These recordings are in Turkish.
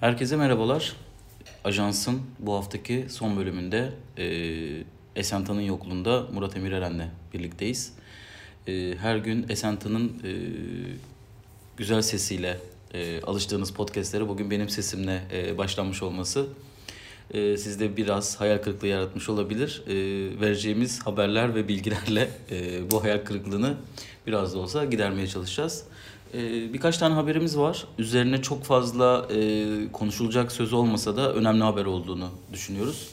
Herkese merhabalar. Ajansın bu haftaki son bölümünde e, Esenta'nın yokluğunda Murat Emir Eren'le birlikteyiz. E, her gün Esenta'nın e, güzel sesiyle e, alıştığınız podcastlere bugün benim sesimle e, başlanmış olması e, sizde biraz hayal kırıklığı yaratmış olabilir. E, vereceğimiz haberler ve bilgilerle e, bu hayal kırıklığını biraz da olsa gidermeye çalışacağız. E, birkaç tane haberimiz var. Üzerine çok fazla e, konuşulacak söz olmasa da önemli haber olduğunu düşünüyoruz.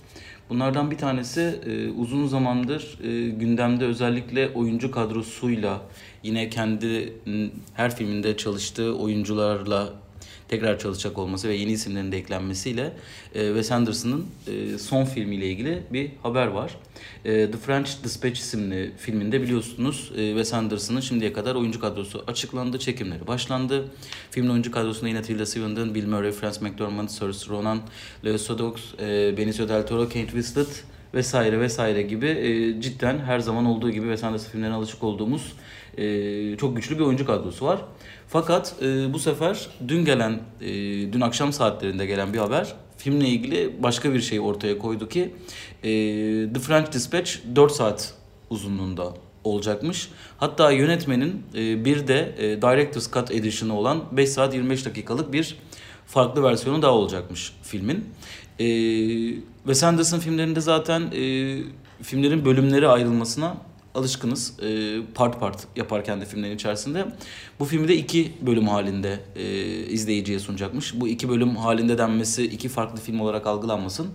Bunlardan bir tanesi e, uzun zamandır e, gündemde özellikle oyuncu kadrosuyla yine kendi her filminde çalıştığı oyuncularla tekrar çalışacak olması ve yeni isimlerin de eklenmesiyle e, Wes Anderson'ın e, son filmiyle ilgili bir haber var. E, The French Dispatch isimli filminde biliyorsunuz e, Wes Anderson'ın şimdiye kadar oyuncu kadrosu açıklandı, çekimleri başlandı. Filmin oyuncu kadrosunda yine Tilda Swinton, Bill Murray, Frances McDormand, Saoirse Ronan, Leo Sodux, e, Benicio Del Toro, Kate Winslet vesaire vesaire gibi e, cidden her zaman olduğu gibi Wes Anderson filmlerine alışık olduğumuz e, çok güçlü bir oyuncu kadrosu var. Fakat e, bu sefer dün gelen, e, dün akşam saatlerinde gelen bir haber filmle ilgili başka bir şey ortaya koydu ki e, The French Dispatch 4 saat uzunluğunda olacakmış. Hatta yönetmenin e, bir de e, Director's Cut Edition'ı olan 5 saat 25 dakikalık bir farklı versiyonu daha olacakmış filmin. E, Wes Anderson filmlerinde zaten e, filmlerin bölümleri ayrılmasına alışkınız. E, part part yaparken de filmlerin içerisinde. Bu filmi de iki bölüm halinde e, izleyiciye sunacakmış. Bu iki bölüm halinde denmesi iki farklı film olarak algılanmasın.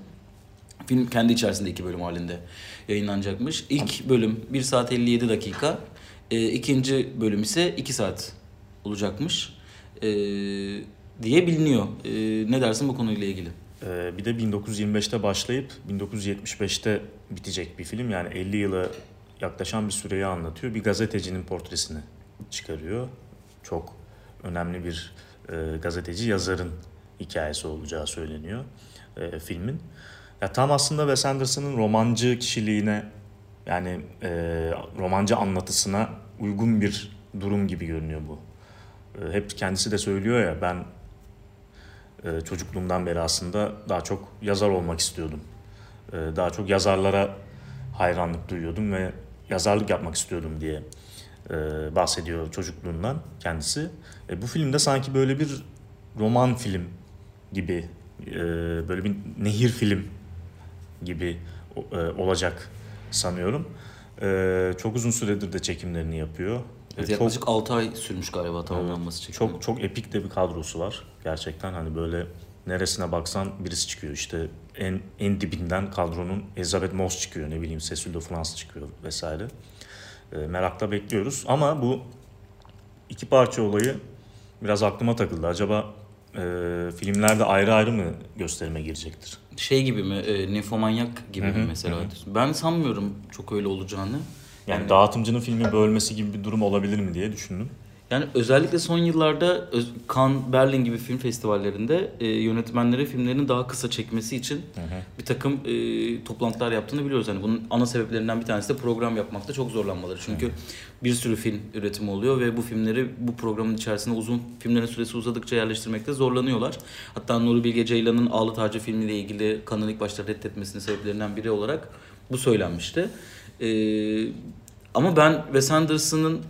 Film kendi içerisinde iki bölüm halinde yayınlanacakmış. İlk bölüm 1 saat 57 dakika. E, ikinci bölüm ise 2 saat olacakmış. E, diye biliniyor. E, ne dersin bu konuyla ilgili? Ee, bir de 1925'te başlayıp 1975'te bitecek bir film. Yani 50 yıla yaklaşan bir süreyi anlatıyor. Bir gazetecinin portresini çıkarıyor. Çok önemli bir e, gazeteci yazarın hikayesi olacağı söyleniyor e, filmin. Ya tam aslında Wes Anderson'ın romancı kişiliğine yani e, romancı anlatısına uygun bir durum gibi görünüyor bu. E, hep kendisi de söylüyor ya ben e, çocukluğumdan beri aslında daha çok yazar olmak istiyordum. E, daha çok yazarlara hayranlık duyuyordum ve yazarlık yapmak istiyordum diye e, bahsediyor çocukluğundan kendisi. E, bu filmde sanki böyle bir roman film gibi, e, böyle bir nehir film gibi e, olacak sanıyorum. E, çok uzun süredir de çekimlerini yapıyor. E, çok- Yaklaşık 6 ay sürmüş galiba tamamlanması için. çok çok epik de bir kadrosu var. Gerçekten hani böyle neresine baksan birisi çıkıyor. İşte en en dibinden kadronun Elizabeth Moss çıkıyor. Ne bileyim Cecil de France çıkıyor vesaire. E, merakla bekliyoruz. Ama bu iki parça olayı biraz aklıma takıldı. Acaba e, filmlerde ayrı ayrı mı gösterime girecektir? Şey gibi mi? E, Ninfomanyak gibi mi mesela? Ben sanmıyorum çok öyle olacağını. Yani, dağıtımcının filmi bölmesi gibi bir durum olabilir mi diye düşündüm. Yani özellikle son yıllarda Cannes, Berlin gibi film festivallerinde e, yönetmenlere filmlerini daha kısa çekmesi için bir takım e, toplantılar yaptığını biliyoruz. Yani bunun ana sebeplerinden bir tanesi de program yapmakta çok zorlanmaları. Çünkü bir sürü film üretimi oluyor ve bu filmleri bu programın içerisinde uzun filmlerin süresi uzadıkça yerleştirmekte zorlanıyorlar. Hatta Nuri Bilge Ceylan'ın Ağlı Tacı filmiyle ilgili Cannes'ın ilk başta reddetmesinin sebeplerinden biri olarak bu söylenmişti. E, ama ben Wes Anderson'ın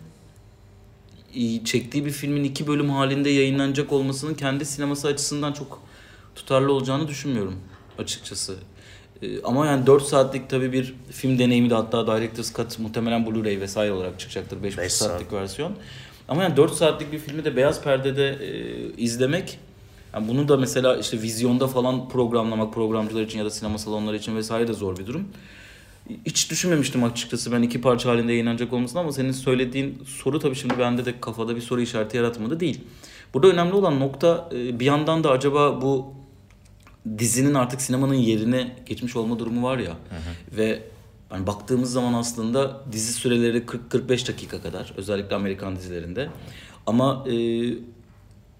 çektiği bir filmin iki bölüm halinde yayınlanacak olmasının kendi sineması açısından çok tutarlı olacağını düşünmüyorum açıkçası. Ee, ama yani 4 saatlik tabii bir film deneyimi de hatta Director's Cut muhtemelen Blu-ray vesaire olarak çıkacaktır 5,5 Beş saat. saatlik versiyon. Ama yani 4 saatlik bir filmi de beyaz perdede e, izlemek yani bunu da mesela işte vizyonda falan programlamak programcılar için ya da sinema salonları için vesaire de zor bir durum. Hiç düşünmemiştim açıkçası ben iki parça halinde yayınlanacak olmasını ama senin söylediğin soru tabii şimdi bende de kafada bir soru işareti yaratmadı değil. Burada önemli olan nokta e, bir yandan da acaba bu dizinin artık sinemanın yerine geçmiş olma durumu var ya ve hani baktığımız zaman aslında dizi süreleri 40-45 dakika kadar özellikle Amerikan dizilerinde ama e,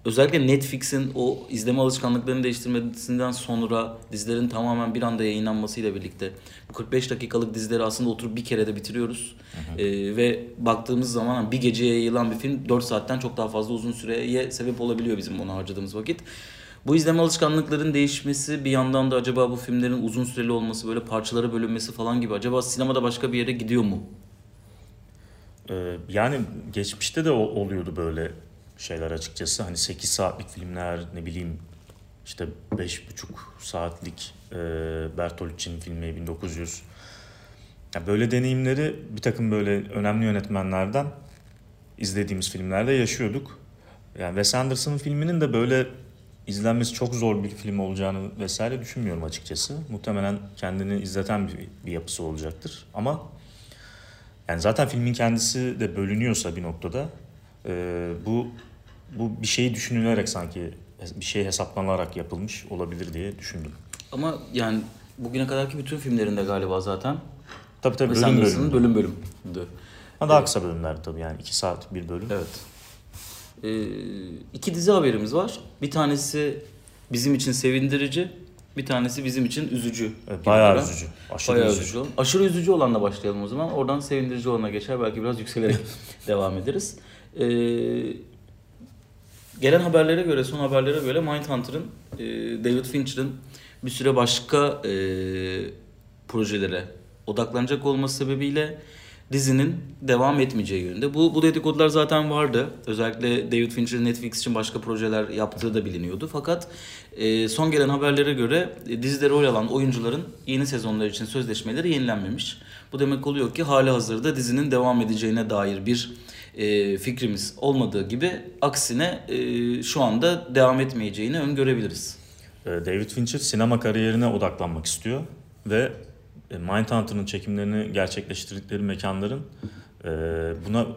özellikle Netflix'in o izleme alışkanlıklarını değiştirmesinden sonra dizilerin tamamen bir anda yayınlanmasıyla birlikte bu 45 dakikalık dizileri aslında oturup bir kere de bitiriyoruz. Ee, ve baktığımız zaman bir geceye yayılan bir film 4 saatten çok daha fazla uzun süreye sebep olabiliyor bizim ona harcadığımız vakit. Bu izleme alışkanlıkların değişmesi bir yandan da acaba bu filmlerin uzun süreli olması böyle parçalara bölünmesi falan gibi acaba sinemada başka bir yere gidiyor mu? Ee, yani geçmişte de oluyordu böyle şeyler açıkçası. Hani 8 saatlik filmler ne bileyim işte 5,5 saatlik e, Bertolucci'nin filmi 1900. Yani böyle deneyimleri bir takım böyle önemli yönetmenlerden izlediğimiz filmlerde yaşıyorduk. Yani Wes Anderson'ın filminin de böyle izlenmesi çok zor bir film olacağını vesaire düşünmüyorum açıkçası. Muhtemelen kendini izleten bir, bir yapısı olacaktır. Ama yani zaten filmin kendisi de bölünüyorsa bir noktada e, bu bu bir şeyi düşünülerek sanki bir şey hesaplanarak yapılmış olabilir diye düşündüm. Ama yani bugüne kadarki bütün filmlerinde galiba zaten Tabii tabii bölüm bölüm. bölüm bölümdü. Ha, daha evet. kısa bölümler tabii yani iki saat bir bölüm. Evet. Ee, iki dizi haberimiz var. Bir tanesi bizim için sevindirici, bir tanesi bizim için üzücü. Evet, bayağı kadar. üzücü. Aşırı bayağı üzücü. üzücü. Aşırı üzücü olanla başlayalım o zaman. Oradan sevindirici olana geçer. Belki biraz yükselerek devam ederiz. Ee, gelen haberlere göre, son haberlere göre Mindhunter'ın, e, David Fincher'ın bir süre başka e, projelere odaklanacak olması sebebiyle dizinin devam etmeyeceği yönünde. Bu, bu dedikodular zaten vardı. Özellikle David Fincher'ın Netflix için başka projeler yaptığı da biliniyordu. Fakat e, son gelen haberlere göre e, dizide rol alan oyuncuların yeni sezonlar için sözleşmeleri yenilenmemiş. Bu demek oluyor ki hali hazırda dizinin devam edeceğine dair bir e, fikrimiz olmadığı gibi aksine e, şu anda devam etmeyeceğini öngörebiliriz. E, David Fincher sinema kariyerine odaklanmak istiyor ve e, Mindhunter'ın çekimlerini gerçekleştirdikleri mekanların e, buna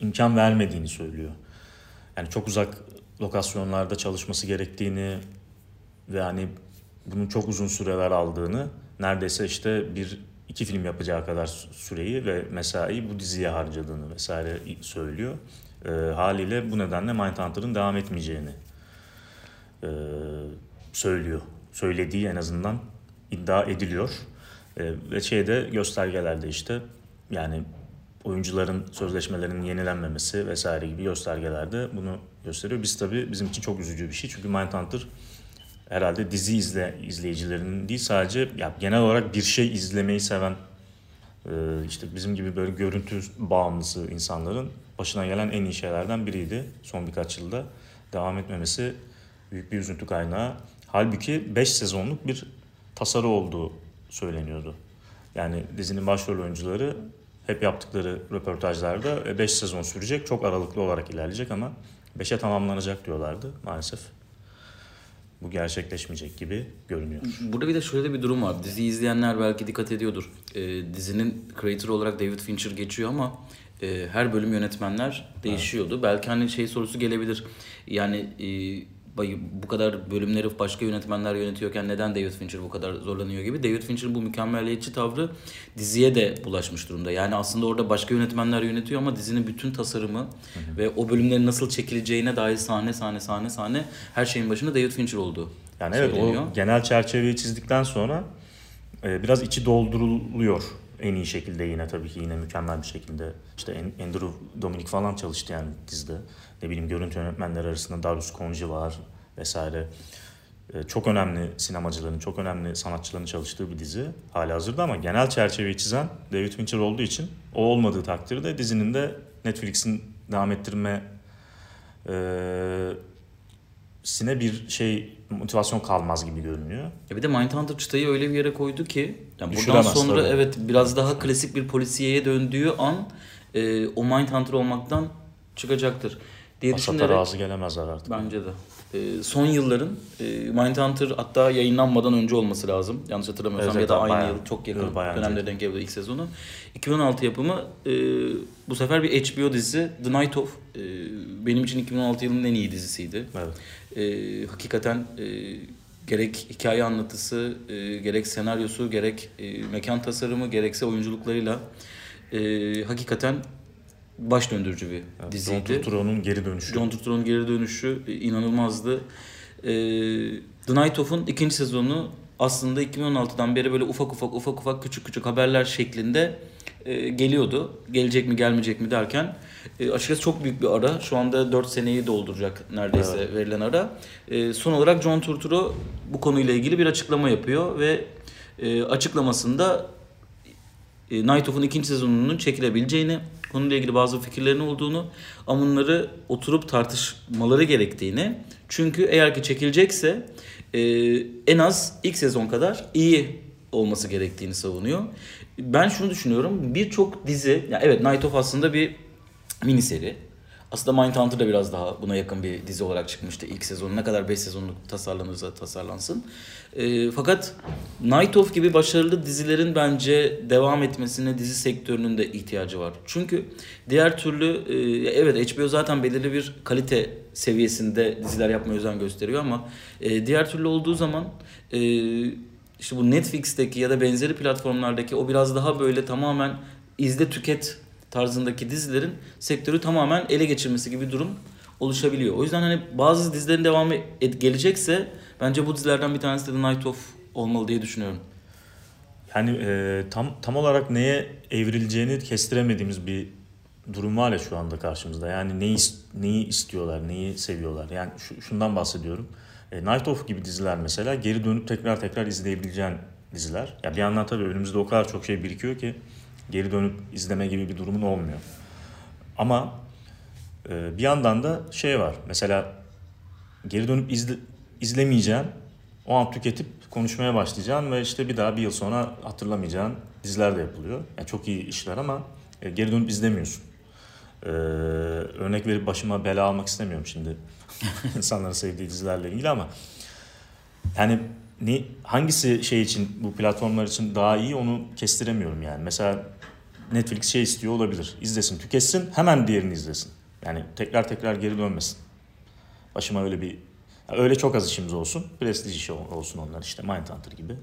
imkan vermediğini söylüyor. Yani çok uzak lokasyonlarda çalışması gerektiğini ve hani bunun çok uzun süreler aldığını neredeyse işte bir iki film yapacağı kadar süreyi ve mesai bu diziye harcadığını vesaire söylüyor. E, haliyle bu nedenle Mindhunter'ın devam etmeyeceğini e, söylüyor. Söylediği en azından iddia ediliyor. E, ve şeyde göstergelerde işte yani oyuncuların sözleşmelerinin yenilenmemesi vesaire gibi göstergelerde bunu gösteriyor. Biz tabii bizim için çok üzücü bir şey. Çünkü Mindhunter herhalde dizi izle izleyicilerinin değil sadece ya genel olarak bir şey izlemeyi seven e, işte bizim gibi böyle görüntü bağımlısı insanların başına gelen en iyi şeylerden biriydi son birkaç yılda. Devam etmemesi büyük bir üzüntü kaynağı. Halbuki 5 sezonluk bir tasarı olduğu söyleniyordu. Yani dizinin başrol oyuncuları hep yaptıkları röportajlarda 5 e, sezon sürecek, çok aralıklı olarak ilerleyecek ama 5'e tamamlanacak diyorlardı maalesef. Bu gerçekleşmeyecek gibi görünüyor. Burada bir de şöyle bir durum var. Dizi izleyenler belki dikkat ediyordur. E, dizinin creator olarak David Fincher geçiyor ama e, her bölüm yönetmenler değişiyordu. Evet. Belki hani şey sorusu gelebilir. Yani e, bu kadar bölümleri başka yönetmenler yönetiyorken neden David Fincher bu kadar zorlanıyor gibi. David Fincher'ın bu mükemmeliyetçi tavrı diziye de bulaşmış durumda. Yani aslında orada başka yönetmenler yönetiyor ama dizinin bütün tasarımı hı hı. ve o bölümlerin nasıl çekileceğine dair sahne sahne sahne sahne her şeyin başında David Fincher oldu. Yani evet söyleniyor. o genel çerçeveyi çizdikten sonra e, biraz içi dolduruluyor en iyi şekilde yine tabii ki yine mükemmel bir şekilde. İşte Andrew Dominic falan çalıştı yani dizide ne bileyim görüntü yönetmenleri arasında Darius Konji var vesaire. Ee, çok önemli sinemacıların, çok önemli sanatçıların çalıştığı bir dizi hali hazırda ama genel çerçeveyi çizen David Fincher olduğu için o olmadığı takdirde dizinin de Netflix'in devam ettirme e, sine bir şey motivasyon kalmaz gibi görünüyor. Ya bir de Mindhunter çıtayı öyle bir yere koydu ki yani buradan sonra tabii. evet biraz daha klasik bir polisiyeye döndüğü an e, o Mindhunter olmaktan çıkacaktır diye Asata düşünerek. razı gelemezler artık. Bence de. E, son yılların e, Mindhunter hatta yayınlanmadan önce olması lazım. Yanlış hatırlamıyorsam evet, ya da aynı bayağı, yıl çok yakın dönemde denk geliyor ilk sezonu. 2016 yapımı e, bu sefer bir HBO dizisi The Night Of. E, benim için 2016 yılının en iyi dizisiydi. Evet. E, hakikaten e, gerek hikaye anlatısı, e, gerek senaryosu, gerek e, mekan tasarımı, gerekse oyunculuklarıyla e, hakikaten baş döndürücü bir evet, diziydi. John Turturro'nun geri dönüşü. John Turturro'nun geri dönüşü e, inanılmazdı. E, The Night Of'un ikinci sezonu aslında 2016'dan beri böyle ufak ufak ufak ufak küçük küçük haberler şeklinde e, geliyordu. Gelecek mi gelmeyecek mi derken e, açıkçası çok büyük bir ara. Şu anda 4 seneyi dolduracak neredeyse evet. verilen ara. E, son olarak John Turturro bu konuyla ilgili bir açıklama yapıyor ve e, açıklamasında Night Of'un ikinci sezonunun çekilebileceğini, konuyla ilgili bazı fikirlerin olduğunu ama bunları oturup tartışmaları gerektiğini çünkü eğer ki çekilecekse e, en az ilk sezon kadar iyi olması gerektiğini savunuyor. Ben şunu düşünüyorum. Birçok dizi, yani evet Night of aslında bir mini seri. Aslında Mindhunter da biraz daha buna yakın bir dizi olarak çıkmıştı ilk sezonu. Ne kadar 5 sezonluk tasarlanırsa tasarlansın. E, fakat Night of gibi başarılı dizilerin bence devam etmesine dizi sektörünün de ihtiyacı var. Çünkü diğer türlü e, evet HBO zaten belirli bir kalite seviyesinde diziler yapmaya özen gösteriyor ama e, diğer türlü olduğu zaman e, işte bu Netflix'teki ya da benzeri platformlardaki o biraz daha böyle tamamen izle tüket tarzındaki dizilerin sektörü tamamen ele geçirmesi gibi bir durum oluşabiliyor. O yüzden hani bazı dizilerin devamı gelecekse bence bu dizilerden bir tanesi de The Night of olmalı diye düşünüyorum. Yani e, tam tam olarak neye evrileceğini kestiremediğimiz bir durum var ya şu anda karşımızda. Yani neyi neyi istiyorlar, neyi seviyorlar. Yani şu, şundan bahsediyorum. E, Night of gibi diziler mesela geri dönüp tekrar tekrar izleyebileceğin diziler. Ya bir yandan tabii önümüzde o kadar çok şey birikiyor ki geri dönüp izleme gibi bir durumun olmuyor. Ama e, bir yandan da şey var. Mesela geri dönüp izle, izlemeyeceğin, o an tüketip konuşmaya başlayacaksın ve işte bir daha bir yıl sonra hatırlamayacağın diziler de yapılıyor. Yani çok iyi işler ama e, geri dönüp izlemiyorsun. Ee, örnek verip başıma bela almak istemiyorum şimdi insanların sevdiği dizilerle ilgili ama yani ne hangisi şey için bu platformlar için daha iyi onu kestiremiyorum yani. Mesela Netflix şey istiyor olabilir. İzlesin, tüketsin, hemen diğerini izlesin. Yani tekrar tekrar geri dönmesin. Başıma öyle bir öyle çok az işimiz olsun. Prestij işi olsun onlar işte Mindhunter gibi.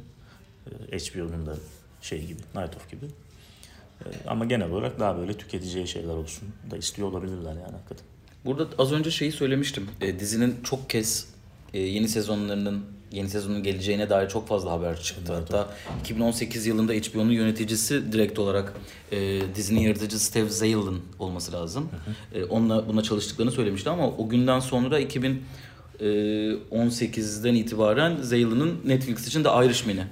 Ee, HBO'nun da şey gibi, Night of gibi. Ee, ama genel olarak daha böyle tüketeceği şeyler olsun da istiyor olabilirler yani hakikaten. Burada az önce şeyi söylemiştim. E, dizinin çok kez e, yeni sezonlarının yeni sezonun geleceğine dair çok fazla haber çıktı. Evet, Hatta 2018 yılında HBO'nun yöneticisi direkt olarak e, dizinin yaratıcısı Steve Zalen olması lazım. Hı hı. E, onunla buna çalıştıklarını söylemişti ama o günden sonra 2018'den itibaren Zalen'ın Netflix için de Irishman'i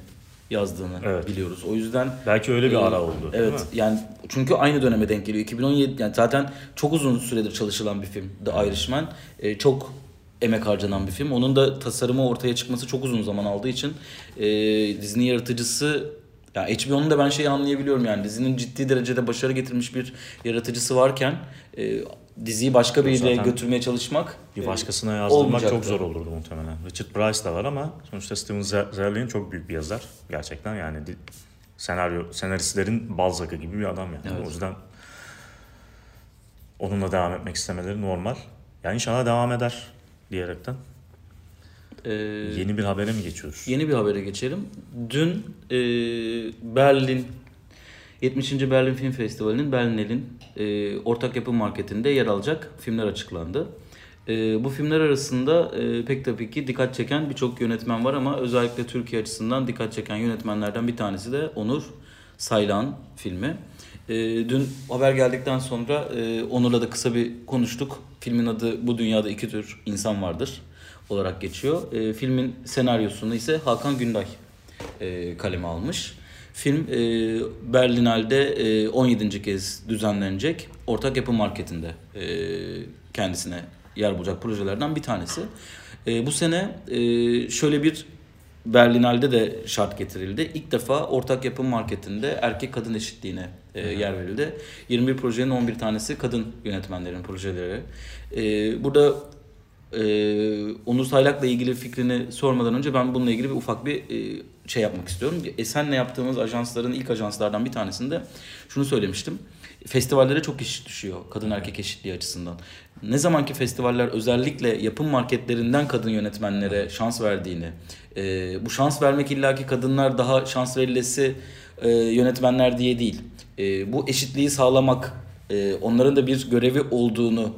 yazdığını evet. biliyoruz. O yüzden belki öyle bir e, ara oldu. Evet. Yani çünkü aynı döneme denk geliyor. 2017 yani zaten çok uzun süredir çalışılan bir film The Irishman. E, çok emek harcanan bir film. Onun da tasarımı ortaya çıkması çok uzun zaman aldığı için e, dizinin yaratıcısı ya yani HBO'nun da ben şeyi anlayabiliyorum yani dizinin ciddi derecede başarı getirmiş bir yaratıcısı varken e, diziyi başka bir yere götürmeye çalışmak bir başkasına yazdırmak çok zor olurdu muhtemelen. Richard Price da var ama sonuçta Steven Zerlin çok büyük bir yazar gerçekten yani senaryo senaristlerin Balzac'ı gibi bir adam yani. Evet. O yüzden onunla devam etmek istemeleri normal. Yani inşallah devam eder diyerekten. Ee, yeni bir habere mi geçiyoruz? Yeni bir habere geçelim. Dün e, Berlin 70. Berlin Film Festivali'nin Berlinel'in e, ortak yapım marketinde yer alacak filmler açıklandı. E, bu filmler arasında e, pek tabii ki dikkat çeken birçok yönetmen var ama özellikle Türkiye açısından dikkat çeken yönetmenlerden bir tanesi de Onur Saylan filmi. E, dün haber geldikten sonra e, Onur'la da kısa bir konuştuk. Filmin adı Bu Dünyada iki Tür İnsan Vardır olarak geçiyor. E, filmin senaryosunu ise Hakan Günday e, kaleme almış. Film e, Berlinal'de e, 17. kez düzenlenecek ortak yapı marketinde e, kendisine yer bulacak projelerden bir tanesi. E, bu sene e, şöyle bir Berlinal'de de şart getirildi. İlk defa ortak yapım marketinde erkek kadın eşitliğine e, yer verildi. 21 projenin 11 tanesi kadın yönetmenlerin projeleri. E, burada e, Onur Saylak'la ilgili fikrini sormadan önce ben bununla ilgili bir ufak bir e, şey yapmak istiyorum. Esen'le yaptığımız ajansların ilk ajanslardan bir tanesinde şunu söylemiştim. Festivallere çok iş düşüyor kadın erkek eşitliği açısından. Ne zamanki festivaller özellikle yapım marketlerinden kadın yönetmenlere şans verdiğini, e, bu şans vermek illaki kadınlar daha şans verilesi e, yönetmenler diye değil. E, bu eşitliği sağlamak, e, onların da bir görevi olduğunu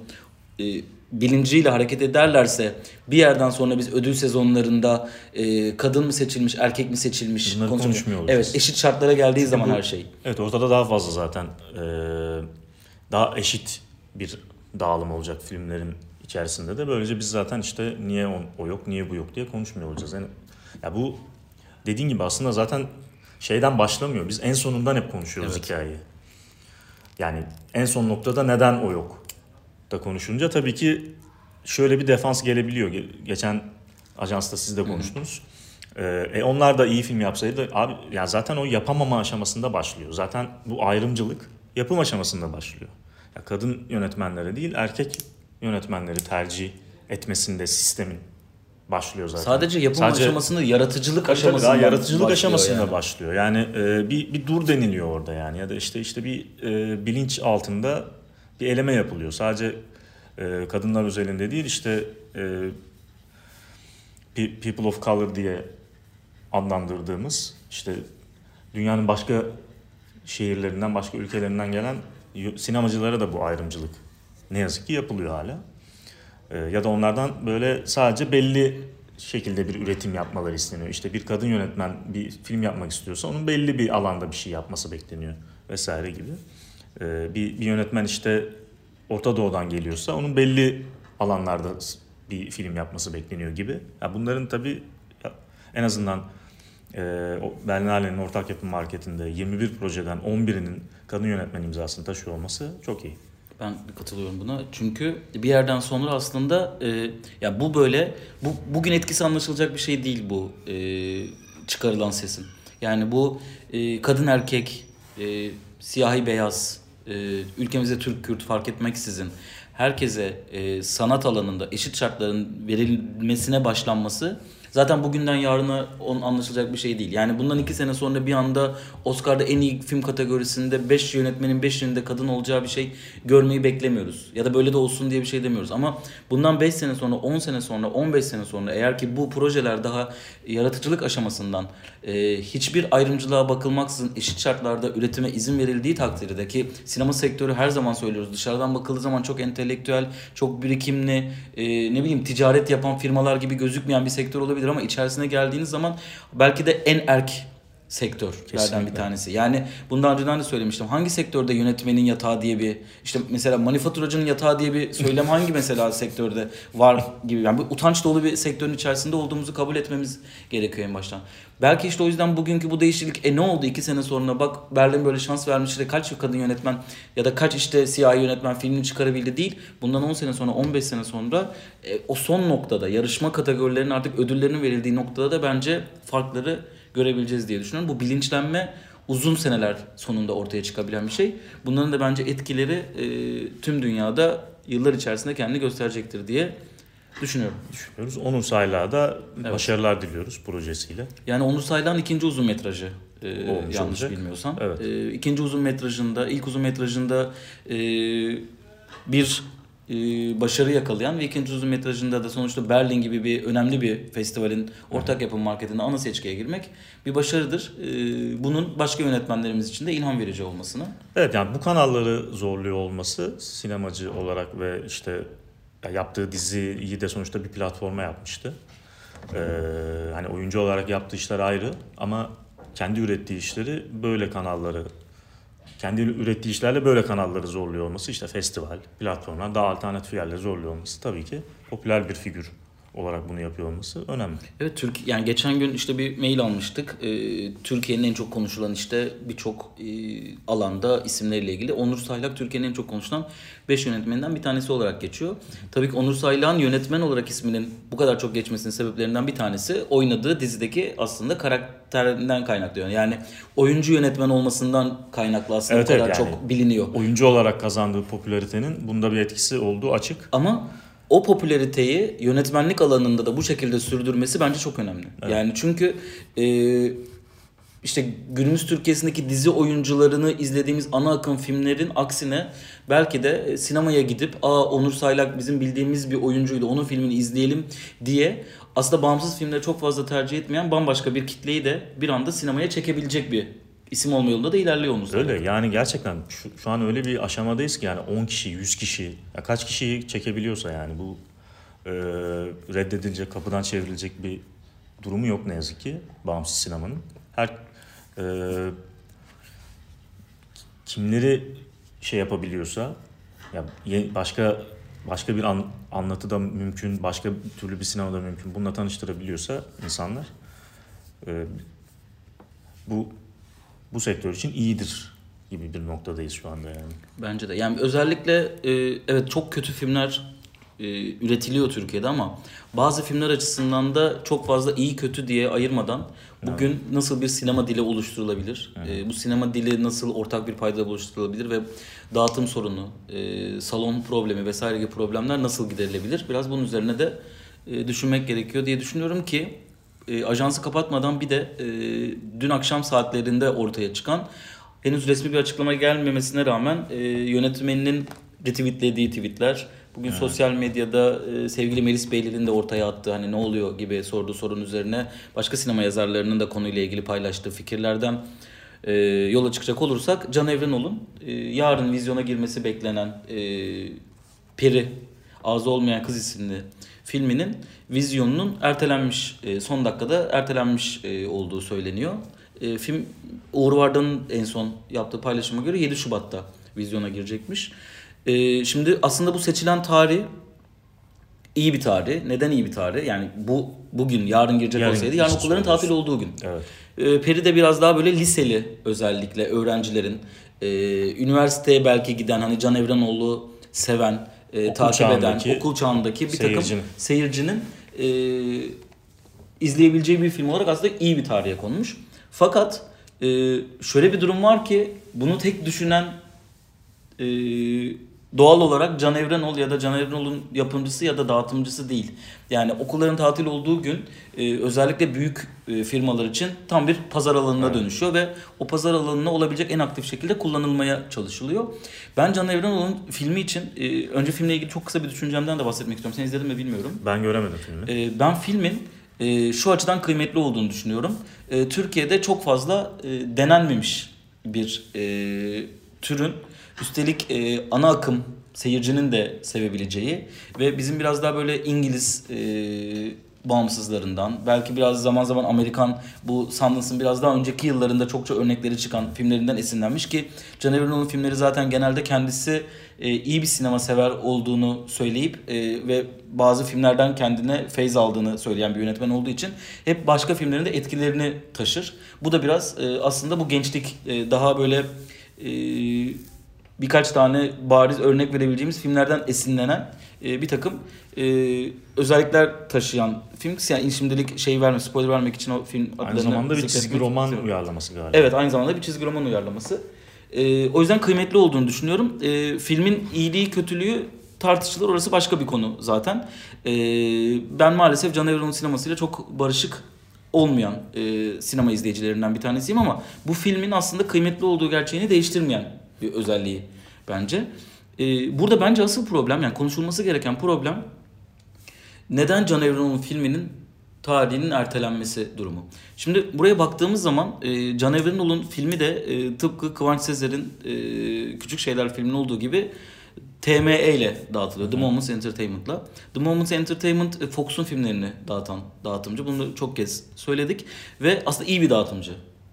e, bilinciyle hareket ederlerse bir yerden sonra biz ödül sezonlarında e, kadın mı seçilmiş, erkek mi seçilmiş Bunları konuşmuyor. olacağız. Evet, eşit şartlara geldiği zaman bu- her şey. Evet ortada daha fazla zaten e, daha eşit bir dağılım olacak filmlerin içerisinde de. Böylece biz zaten işte niye o, o yok, niye bu yok diye konuşmuyor olacağız. Yani, ya bu dediğin gibi aslında zaten şeyden başlamıyor. Biz en sonundan hep konuşuyoruz Evet. hikayeyi. Yani en son noktada neden o yok da konuşunca tabii ki şöyle bir defans gelebiliyor. Ge- Geçen ajansta siz de konuştunuz. Ee, e, onlar da iyi film yapsaydı abi ya zaten o yapamama aşamasında başlıyor. Zaten bu ayrımcılık yapım aşamasında başlıyor. Ya kadın yönetmenlere değil erkek yönetmenleri tercih etmesinde sistemin başlıyor zaten. Sadece yapım Sadece- aşamasında yaratıcılık aşamasında daha yaratıcılık başlıyor aşamasında yani. başlıyor. Yani e, bir bir dur deniliyor orada yani ya da işte işte bir e, bilinç altında bir eleme yapılıyor. Sadece e, kadınlar özelinde değil işte e, pe- people of color diye adlandırdığımız işte dünyanın başka şehirlerinden, başka ülkelerinden gelen sinemacılara da bu ayrımcılık ne yazık ki yapılıyor hala. Ee, ya da onlardan böyle sadece belli şekilde bir üretim yapmaları isteniyor. İşte bir kadın yönetmen bir film yapmak istiyorsa onun belli bir alanda bir şey yapması bekleniyor vesaire gibi. Ee, bir, bir yönetmen işte Orta Doğu'dan geliyorsa onun belli alanlarda bir film yapması bekleniyor gibi. Ya bunların tabii en azından e, Berlinale'nin ortak yapım marketinde 21 projeden 11'inin kadın yönetmen imzasını taşıyor olması çok iyi. Ben katılıyorum buna. Çünkü bir yerden sonra aslında e, ya bu böyle bu bugün etkisi anlaşılacak bir şey değil bu e, çıkarılan sesin. Yani bu e, kadın erkek, e, siyahi beyaz, e, ülkemizde Türk Kürt fark etmeksizin herkese e, sanat alanında eşit şartların verilmesine başlanması zaten bugünden yarına on anlaşılacak bir şey değil. Yani bundan iki sene sonra bir anda Oscar'da en iyi film kategorisinde 5 yönetmenin 5'inde kadın olacağı bir şey görmeyi beklemiyoruz. Ya da böyle de olsun diye bir şey demiyoruz. Ama bundan 5 sene sonra, 10 sene sonra, 15 sene sonra eğer ki bu projeler daha yaratıcılık aşamasından e, hiçbir ayrımcılığa bakılmaksızın eşit şartlarda üretime izin verildiği takdirde ki sinema sektörü her zaman söylüyoruz dışarıdan bakıldığı zaman çok entelektüel, çok birikimli, e, ne bileyim ticaret yapan firmalar gibi gözükmeyen bir sektör olabilir ama içerisine geldiğiniz zaman belki de en erk sektörlerden bir Kesinlikle. tanesi. Yani bundan önceden de söylemiştim. Hangi sektörde yönetmenin yatağı diye bir işte mesela manifaturacının yatağı diye bir söylem hangi mesela sektörde var gibi. Yani bu utanç dolu bir sektörün içerisinde olduğumuzu kabul etmemiz gerekiyor en baştan. Belki işte o yüzden bugünkü bu değişiklik e ne oldu iki sene sonra bak Berlin böyle şans vermiş de kaç kadın yönetmen ya da kaç işte siyahi yönetmen filmini çıkarabildi değil. Bundan 10 sene sonra 15 sene sonra e, o son noktada yarışma kategorilerinin artık ödüllerinin verildiği noktada da bence farkları görebileceğiz diye düşünüyorum. Bu bilinçlenme uzun seneler sonunda ortaya çıkabilen bir şey. Bunların da bence etkileri e, tüm dünyada yıllar içerisinde kendini gösterecektir diye düşünüyorum. düşünüyoruz. Onur Saylık'a da başarılar diliyoruz projesiyle. Yani Onur Saylan ikinci uzun metrajı e, Olmuş yanlış olacak. bilmiyorsam. Evet. E, ikinci uzun metrajında, ilk uzun metrajında e, bir e, başarı yakalayan ve ikinci uzun metrajında da sonuçta Berlin gibi bir önemli bir festivalin ortak yapım marketinde ana seçkiye girmek bir başarıdır. E, bunun başka yönetmenlerimiz için de ilham verici olmasını. Evet yani bu kanalları zorluyor olması sinemacı olarak ve işte ya yaptığı diziyi de sonuçta bir platforma yapmıştı. Ee, hani oyuncu olarak yaptığı işler ayrı ama kendi ürettiği işleri böyle kanalları kendi ürettiği işlerle böyle kanalları zorluyor olması işte festival, platformlar daha alternatif yerleri zorluyor olması tabii ki popüler bir figür olarak bunu yapıyor olması önemli. Evet Türk yani geçen gün işte bir mail almıştık. Ee, Türkiye'nin en çok konuşulan işte birçok e, alanda isimleriyle ilgili. Onur Saylak Türkiye'nin en çok konuşulan 5 yönetmeninden bir tanesi olarak geçiyor. Tabii ki Onur Saylak'ın yönetmen olarak isminin bu kadar çok geçmesinin sebeplerinden bir tanesi oynadığı dizideki aslında karakterinden kaynaklanıyor. Yani oyuncu yönetmen olmasından kaynaklı aslında Evet, bu kadar evet, yani çok biliniyor. Oyuncu olarak kazandığı popülaritenin bunda bir etkisi olduğu açık. Ama o popülariteyi yönetmenlik alanında da bu şekilde sürdürmesi bence çok önemli. Yani çünkü e, işte günümüz Türkiye'sindeki dizi oyuncularını izlediğimiz ana akım filmlerin aksine belki de e, sinemaya gidip aa Onur Saylak bizim bildiğimiz bir oyuncuydu onun filmini izleyelim diye aslında bağımsız filmleri çok fazla tercih etmeyen bambaşka bir kitleyi de bir anda sinemaya çekebilecek bir isim olma yolunda da ilerliyor onun Öyle yani gerçekten şu, şu an öyle bir aşamadayız ki yani 10 kişi, 100 kişi, ya kaç kişiyi çekebiliyorsa yani bu e, reddedilecek, kapıdan çevrilecek bir durumu yok ne yazık ki bağımsız sinemanın. Her e, kimleri şey yapabiliyorsa ya başka başka bir an, anlatı da mümkün, başka türlü bir sinemada mümkün. Bununla tanıştırabiliyorsa insanlar e, bu bu sektör için iyidir gibi bir noktadayız şu anda yani. Bence de. Yani özellikle e, evet çok kötü filmler e, üretiliyor Türkiye'de ama bazı filmler açısından da çok fazla iyi kötü diye ayırmadan bugün evet. nasıl bir sinema dili oluşturulabilir? Evet. E, bu sinema dili nasıl ortak bir payda oluşturulabilir ve dağıtım sorunu, e, salon problemi vesaire gibi problemler nasıl giderilebilir? Biraz bunun üzerine de e, düşünmek gerekiyor diye düşünüyorum ki e, ajansı kapatmadan bir de e, dün akşam saatlerinde ortaya çıkan henüz resmi bir açıklama gelmemesine rağmen e, yönetmeninin retweetlediği tweetler bugün evet. sosyal medyada e, sevgili Melis Beyli'nin de ortaya attığı hani ne oluyor gibi sorduğu sorun üzerine başka sinema yazarlarının da konuyla ilgili paylaştığı fikirlerden e, yola çıkacak olursak Can Evrenol'un e, yarın vizyona girmesi beklenen e, Peri Ağzı Olmayan Kız isimli filminin vizyonunun ertelenmiş, e, son dakikada ertelenmiş e, olduğu söyleniyor. E, film Uğur Vardan'ın en son yaptığı paylaşıma göre 7 Şubat'ta vizyona girecekmiş. Şimdi aslında bu seçilen tarih iyi bir tarih. Neden iyi bir tarih? Yani bu bugün yarın girecek yarın olsaydı yarın okulların tatil olduğu gün. Evet. Peri de biraz daha böyle liseli özellikle öğrencilerin üniversiteye belki giden hani Can Evrenoğlu seven e, takip eden okul çağındaki bir seyircinin. takım seyircinin e, izleyebileceği bir film olarak aslında iyi bir tarihe konmuş. Fakat e, şöyle bir durum var ki bunu tek düşünen e, doğal olarak Can Evrenol ya da Can Evrenol'un yapımcısı ya da dağıtımcısı değil. Yani okulların tatil olduğu gün e, özellikle büyük e, firmalar için tam bir pazar alanına evet. dönüşüyor ve o pazar alanına olabilecek en aktif şekilde kullanılmaya çalışılıyor. Ben Can Evrenol'un filmi için e, önce filmle ilgili çok kısa bir düşüncemden de bahsetmek istiyorum. Sen izledin mi bilmiyorum. Ben göremedim filmi. E, ben filmin e, şu açıdan kıymetli olduğunu düşünüyorum. E, Türkiye'de çok fazla e, denenmemiş bir e, türün Üstelik e, ana akım seyircinin de sevebileceği ve bizim biraz daha böyle İngiliz e, bağımsızlarından belki biraz zaman zaman Amerikan bu Sundance'ın biraz daha önceki yıllarında çokça örnekleri çıkan filmlerinden esinlenmiş ki Can Evrenol'un filmleri zaten genelde kendisi e, iyi bir sinema sever olduğunu söyleyip e, ve bazı filmlerden kendine feyz aldığını söyleyen bir yönetmen olduğu için hep başka filmlerinde etkilerini taşır. Bu da biraz e, aslında bu gençlik e, daha böyle e, birkaç tane bariz örnek verebileceğimiz filmlerden esinlenen e, bir takım e, özellikler taşıyan film. Yani şimdilik şey verme, spoiler vermek için o film Aynı zamanda bir çizgi roman istiyorum. uyarlaması galiba. Evet aynı zamanda bir çizgi roman uyarlaması. E, o yüzden kıymetli olduğunu düşünüyorum. E, filmin iyiliği kötülüğü tartışılır. Orası başka bir konu zaten. E, ben maalesef Can Evren'in sinemasıyla çok barışık olmayan e, sinema izleyicilerinden bir tanesiyim ama bu filmin aslında kıymetli olduğu gerçeğini değiştirmeyen bir özelliği bence. Ee, burada bence asıl problem yani konuşulması gereken problem neden Can Evrenol'un filminin tarihinin ertelenmesi durumu. Şimdi buraya baktığımız zaman e, Can Evrenol'un filmi de e, tıpkı Kıvanç Sezer'in e, Küçük Şeyler filminin olduğu gibi TME ile dağıtılıyor. The Moments Entertainment'la. The Moments Entertainment e, Fox'un filmlerini dağıtan dağıtımcı. Bunu çok kez söyledik. Ve aslında iyi bir dağıtımcı.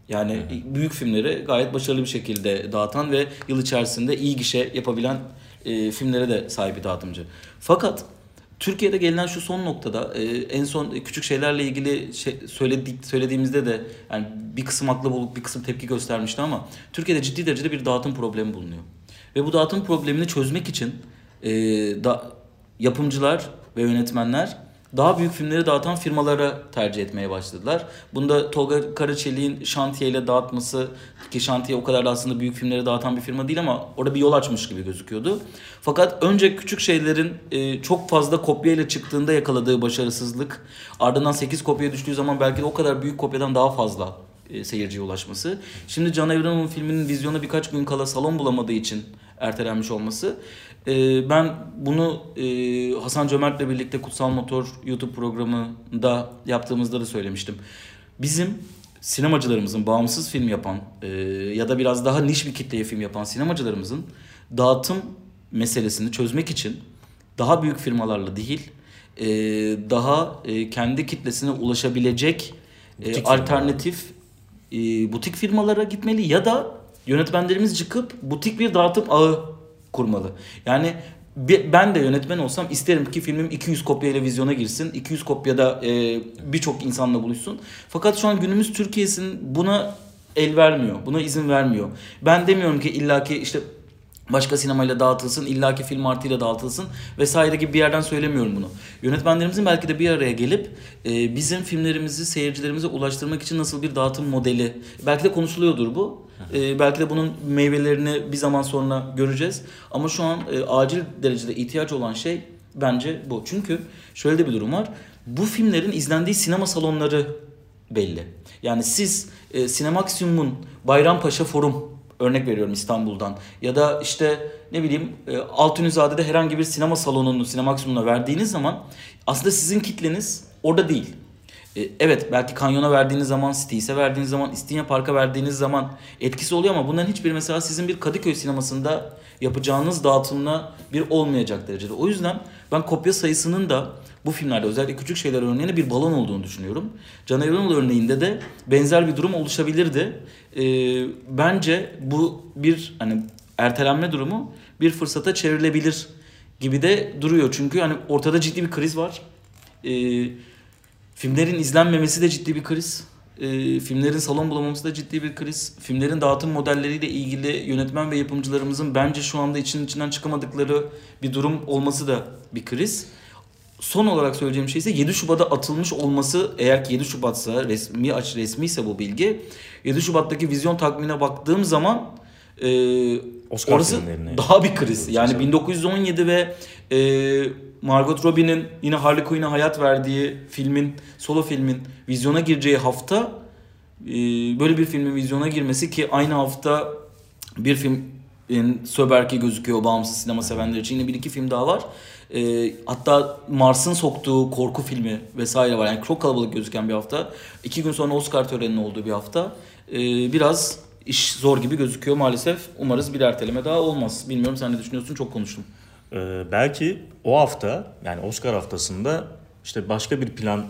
Yani Hı-hı. büyük filmleri gayet başarılı bir şekilde dağıtan ve yıl içerisinde iyi gişe yapabilen e, filmlere de sahip bir dağıtımcı. Fakat Türkiye'de gelinen şu son noktada e, en son küçük şeylerle ilgili şey, söyledik söylediğimizde de yani bir kısım haklı bulup bir kısım tepki göstermişti ama Türkiye'de ciddi derecede bir dağıtım problemi bulunuyor. Ve bu dağıtım problemini çözmek için e, da, yapımcılar ve yönetmenler daha büyük filmleri dağıtan firmalara tercih etmeye başladılar. Bunda Tolga Karaçelik'in şantiyeyle dağıtması ki şantiye o kadar da aslında büyük filmleri dağıtan bir firma değil ama orada bir yol açmış gibi gözüküyordu. Fakat önce küçük şeylerin e, çok fazla kopyayla çıktığında yakaladığı başarısızlık ardından 8 kopya düştüğü zaman belki de o kadar büyük kopyadan daha fazla e, seyirciye ulaşması. Şimdi Can Evrenol'un filminin vizyona birkaç gün kala salon bulamadığı için ertelenmiş olması ee, ben bunu e, Hasan Cömert'le birlikte Kutsal Motor YouTube programında yaptığımızda da söylemiştim. Bizim sinemacılarımızın bağımsız film yapan e, ya da biraz daha niş bir kitleye film yapan sinemacılarımızın dağıtım meselesini çözmek için daha büyük firmalarla değil e, daha e, kendi kitlesine ulaşabilecek e, alternatif e, butik firmalara gitmeli ya da yönetmenlerimiz çıkıp butik bir dağıtım ağı kurmalı. Yani ben de yönetmen olsam isterim ki filmim 200 kopyayla vizyona girsin. 200 kopyada e, birçok insanla buluşsun. Fakat şu an günümüz Türkiye'sin buna el vermiyor. Buna izin vermiyor. Ben demiyorum ki illaki işte başka sinemayla dağıtılsın, illaki film artıyla dağıtılsın vesaire gibi bir yerden söylemiyorum bunu. Yönetmenlerimizin belki de bir araya gelip e, bizim filmlerimizi seyircilerimize ulaştırmak için nasıl bir dağıtım modeli, belki de konuşuluyordur bu. E, belki de bunun meyvelerini bir zaman sonra göreceğiz. Ama şu an e, acil derecede ihtiyaç olan şey bence bu. Çünkü şöyle de bir durum var. Bu filmlerin izlendiği sinema salonları belli. Yani siz e, Sinemaksimum'un Bayrampaşa Forum örnek veriyorum İstanbul'dan ya da işte ne bileyim e, Altunizade'de herhangi bir sinema salonunu Sinemaksimum'una verdiğiniz zaman aslında sizin kitleniz orada değil. E, evet belki Kanyon'a verdiğiniz zaman, Sties'e verdiğiniz zaman, İstinye Park'a verdiğiniz zaman etkisi oluyor ama bunların hiçbiri mesela sizin bir Kadıköy sinemasında yapacağınız dağıtımla bir olmayacak derecede. O yüzden ben kopya sayısının da bu filmlerde özellikle küçük şeyler örneğinde bir balon olduğunu düşünüyorum. Can Evrenoğlu örneğinde de benzer bir durum oluşabilirdi. E, bence bu bir hani ertelenme durumu bir fırsata çevrilebilir gibi de duruyor. Çünkü hani ortada ciddi bir kriz var. E, filmlerin izlenmemesi de ciddi bir kriz. E, filmlerin salon bulamaması da ciddi bir kriz. Filmlerin dağıtım modelleriyle ilgili yönetmen ve yapımcılarımızın bence şu anda için içinden çıkamadıkları bir durum olması da bir kriz. Son olarak söyleyeceğim şey ise 7 Şubat'a atılmış olması eğer ki 7 Şubat'sa resmi aç resmi ise bu bilgi 7 Şubat'taki vizyon takvimine baktığım zaman e, Oscar orası daha bir kriz. Yani Mesela. 1917 ve e, Margot Robbie'nin yine Harley Quinn'e hayat verdiği filmin solo filmin vizyona gireceği hafta e, böyle bir filmin vizyona girmesi ki aynı hafta bir film Söberki gözüküyor bağımsız sinema sevenler için. Yine bir iki film daha var. E, hatta Mars'ın soktuğu korku filmi vesaire var. Yani çok kalabalık gözüken bir hafta. İki gün sonra Oscar töreninin olduğu bir hafta. E, biraz iş zor gibi gözüküyor maalesef. Umarız bir erteleme daha olmaz. Bilmiyorum sen ne düşünüyorsun? Çok konuştum. Ee, belki o hafta yani Oscar haftasında işte başka bir plan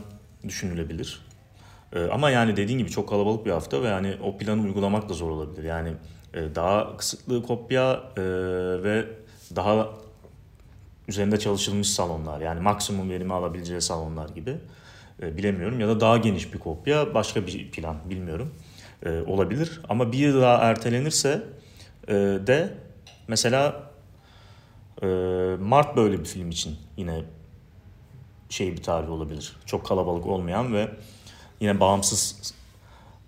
düşünülebilir. Ee, ama yani dediğin gibi çok kalabalık bir hafta ve yani o planı uygulamak da zor olabilir. Yani e, daha kısıtlı kopya e, ve daha üzerinde çalışılmış salonlar. Yani maksimum verimi alabileceği salonlar gibi. E, bilemiyorum ya da daha geniş bir kopya başka bir plan bilmiyorum. E, olabilir. Ama bir yıl daha ertelenirse e, de mesela e, Mart böyle bir film için yine şey bir tarih olabilir. Çok kalabalık olmayan ve yine bağımsız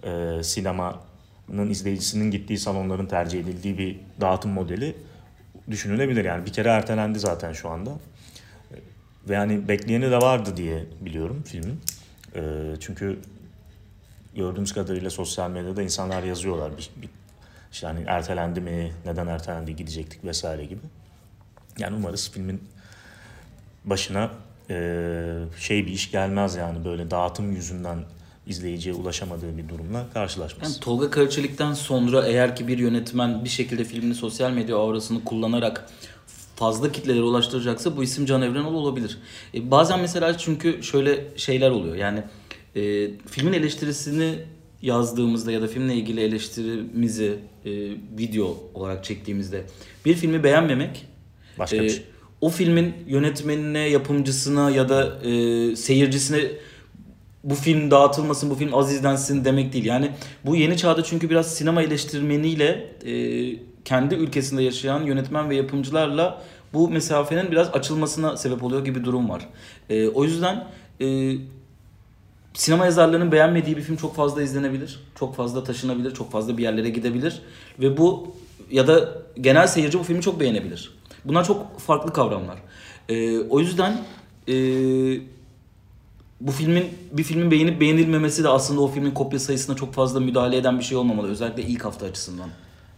e, sinemanın izleyicisinin gittiği salonların tercih edildiği bir dağıtım modeli düşünülebilir. Yani bir kere ertelendi zaten şu anda. Ve yani bekleyeni de vardı diye biliyorum filmin. Ee, çünkü gördüğümüz kadarıyla sosyal medyada insanlar yazıyorlar. Bir, bir, işte hani ertelendi mi, neden ertelendi, gidecektik vesaire gibi. Yani umarız filmin başına e, şey bir iş gelmez yani böyle dağıtım yüzünden izleyiciye ulaşamadığı bir durumla karşılaşmaz. Yani Tolga Karaçelik'ten sonra eğer ki bir yönetmen bir şekilde filmini sosyal medya aurasını kullanarak fazla kitlelere ulaştıracaksa bu isim Can Evrenoğlu olabilir. E, bazen mesela çünkü şöyle şeyler oluyor. Yani e, filmin eleştirisini yazdığımızda ya da filmle ilgili eleştirimizi e, video olarak çektiğimizde bir filmi beğenmemek Başka e, bir şey. o filmin yönetmenine, yapımcısına ya da e, seyircisine bu film dağıtılmasın, bu film az izlensin demek değil. Yani bu yeni çağda çünkü biraz sinema eleştirmeniyle e, kendi ülkesinde yaşayan yönetmen ve yapımcılarla bu mesafenin biraz açılmasına sebep oluyor gibi durum var. E, o yüzden e, sinema yazarlarının beğenmediği bir film çok fazla izlenebilir. Çok fazla taşınabilir, çok fazla bir yerlere gidebilir. Ve bu ya da genel seyirci bu filmi çok beğenebilir. Bunlar çok farklı kavramlar. E, o yüzden e, bu filmin bir filmin beğenip beğenilmemesi de aslında o filmin kopya sayısına çok fazla müdahale eden bir şey olmamalı. Özellikle ilk hafta açısından.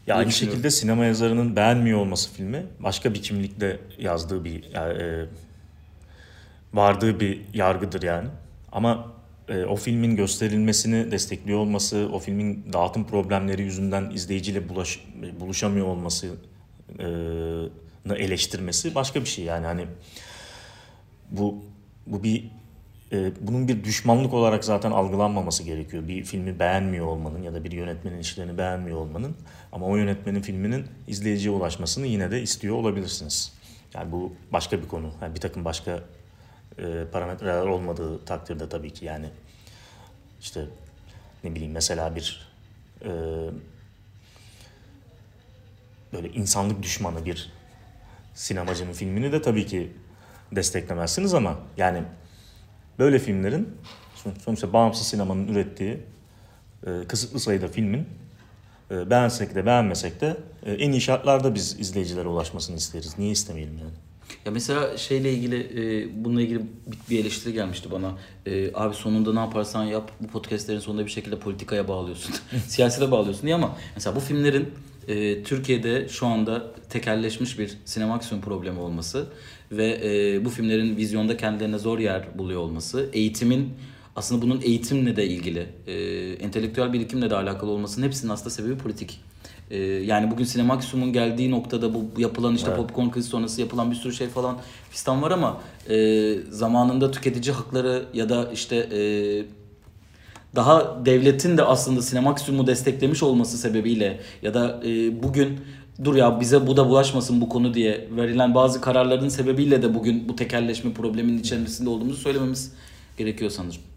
Ya aynı şekilde sinema yazarının beğenmiyor olması filmi başka bir kimlikle yazdığı bir yani, e, vardığı bir yargıdır yani. Ama e, o filmin gösterilmesini destekliyor olması, o filmin dağıtım problemleri yüzünden izleyiciyle bulaş, buluşamıyor olması e, eleştirmesi başka bir şey yani hani bu bu bir e, bunun bir düşmanlık olarak zaten algılanmaması gerekiyor. Bir filmi beğenmiyor olmanın ya da bir yönetmenin işlerini beğenmiyor olmanın ama o yönetmenin filminin izleyiciye ulaşmasını yine de istiyor olabilirsiniz. Yani bu başka bir konu. Yani bir takım başka e, parametreler olmadığı takdirde tabii ki yani işte ne bileyim mesela bir e, böyle insanlık düşmanı bir sinemacının filmini de tabii ki desteklemezsiniz ama yani böyle filmlerin sonuçta bağımsız sinemanın ürettiği e, kısıtlı sayıda filmin e, beğensek de beğenmesek de e, en iyi şartlarda biz izleyicilere ulaşmasını isteriz. Niye istemeyelim yani? Ya mesela şeyle ilgili e, bununla ilgili bir eleştiri gelmişti bana. E, abi sonunda ne yaparsan yap bu podcastlerin sonunda bir şekilde politikaya bağlıyorsun. Siyasete bağlıyorsun diye ama mesela bu filmlerin e, Türkiye'de şu anda tekelleşmiş bir sinema aksiyon problemi olması ve e, bu filmlerin vizyonda kendilerine zor yer buluyor olması, eğitimin aslında bunun eğitimle de ilgili, e, entelektüel birikimle de alakalı olmasının hepsinin aslında sebebi politik. E, yani bugün Cinemaximum'un geldiği noktada bu yapılan işte evet. popcorn krizi sonrası yapılan bir sürü şey falan fistan var ama e, zamanında tüketici hakları ya da işte e, daha devletin de aslında Cinemaximum'u desteklemiş olması sebebiyle ya da e, bugün dur ya bize bu da bulaşmasın bu konu diye verilen bazı kararların sebebiyle de bugün bu tekelleşme probleminin içerisinde olduğumuzu söylememiz gerekiyor sanırım.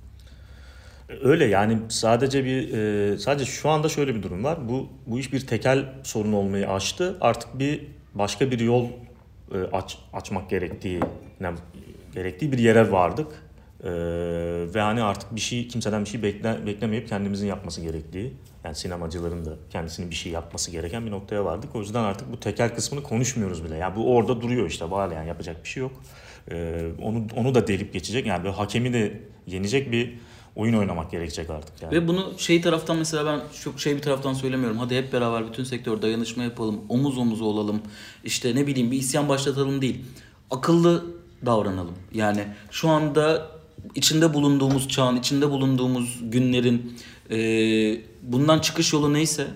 Öyle yani sadece bir e, sadece şu anda şöyle bir durum var. Bu bu iş bir tekel sorun olmayı aştı. Artık bir başka bir yol e, aç açmak gerektiği gerektiği bir yere vardık. Ee, ve hani artık bir şey kimseden bir şey bekle, beklemeyip kendimizin yapması gerektiği yani sinemacıların da kendisinin bir şey yapması gereken bir noktaya vardık. O yüzden artık bu tekel kısmını konuşmuyoruz bile. Yani bu orada duruyor işte var yani yapacak bir şey yok. Ee, onu onu da delip geçecek yani böyle hakemi de yenecek bir oyun oynamak gerekecek artık yani. Ve bunu şey taraftan mesela ben çok şey bir taraftan söylemiyorum. Hadi hep beraber bütün sektör dayanışma yapalım, omuz omuz olalım. İşte ne bileyim bir isyan başlatalım değil. Akıllı davranalım. Yani şu anda içinde bulunduğumuz çağın, içinde bulunduğumuz günlerin e, bundan çıkış yolu neyse,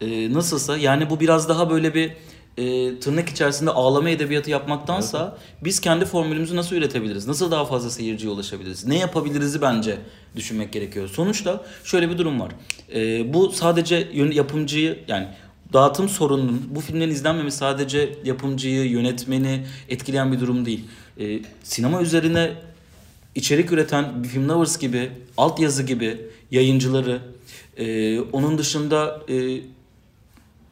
e, nasılsa yani bu biraz daha böyle bir e, tırnak içerisinde ağlama edebiyatı yapmaktansa evet. biz kendi formülümüzü nasıl üretebiliriz? Nasıl daha fazla seyirciye ulaşabiliriz? Ne yapabiliriz'i bence düşünmek gerekiyor. Sonuçta şöyle bir durum var. E, bu sadece yapımcıyı yani dağıtım sorununun bu filmlerin izlenmemesi sadece yapımcıyı, yönetmeni etkileyen bir durum değil. E, sinema üzerine içerik üreten Film Lovers gibi, altyazı gibi yayıncıları, e, onun dışında e,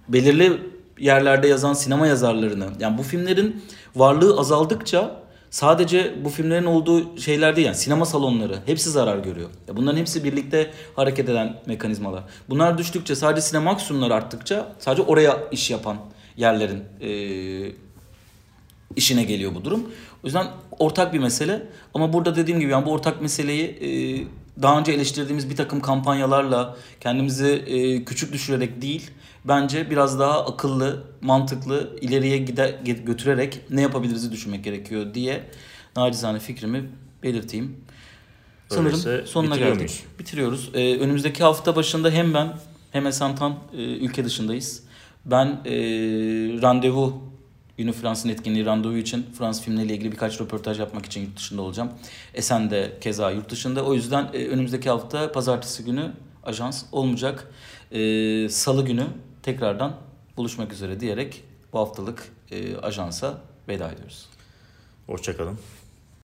belirli yerlerde yazan sinema yazarlarını, yani bu filmlerin varlığı azaldıkça sadece bu filmlerin olduğu şeyler değil yani sinema salonları hepsi zarar görüyor. Bunların hepsi birlikte hareket eden mekanizmalar. Bunlar düştükçe sadece sinema aksiyonları arttıkça sadece oraya iş yapan yerlerin e, işine geliyor bu durum. O yüzden ortak bir mesele. Ama burada dediğim gibi yani bu ortak meseleyi e, daha önce eleştirdiğimiz bir takım kampanyalarla kendimizi e, küçük düşürerek değil bence biraz daha akıllı, mantıklı, ileriye gide, götürerek ne yapabiliriz'i düşünmek gerekiyor diye nacizane fikrimi belirteyim. Sanırım Öyleyse sonuna geldik. Muyuz? Bitiriyoruz. Ee, önümüzdeki hafta başında hem ben hem Esantan e, ülke dışındayız. Ben e, randevu Ünlü Fransız'ın etkinliği randevu için Fransız filmleriyle ilgili birkaç röportaj yapmak için yurt dışında olacağım. Esen de keza yurt dışında. O yüzden e, önümüzdeki hafta pazartesi günü ajans olmayacak. E, Salı günü tekrardan buluşmak üzere diyerek bu haftalık e, ajansa veda ediyoruz. Hoşçakalın.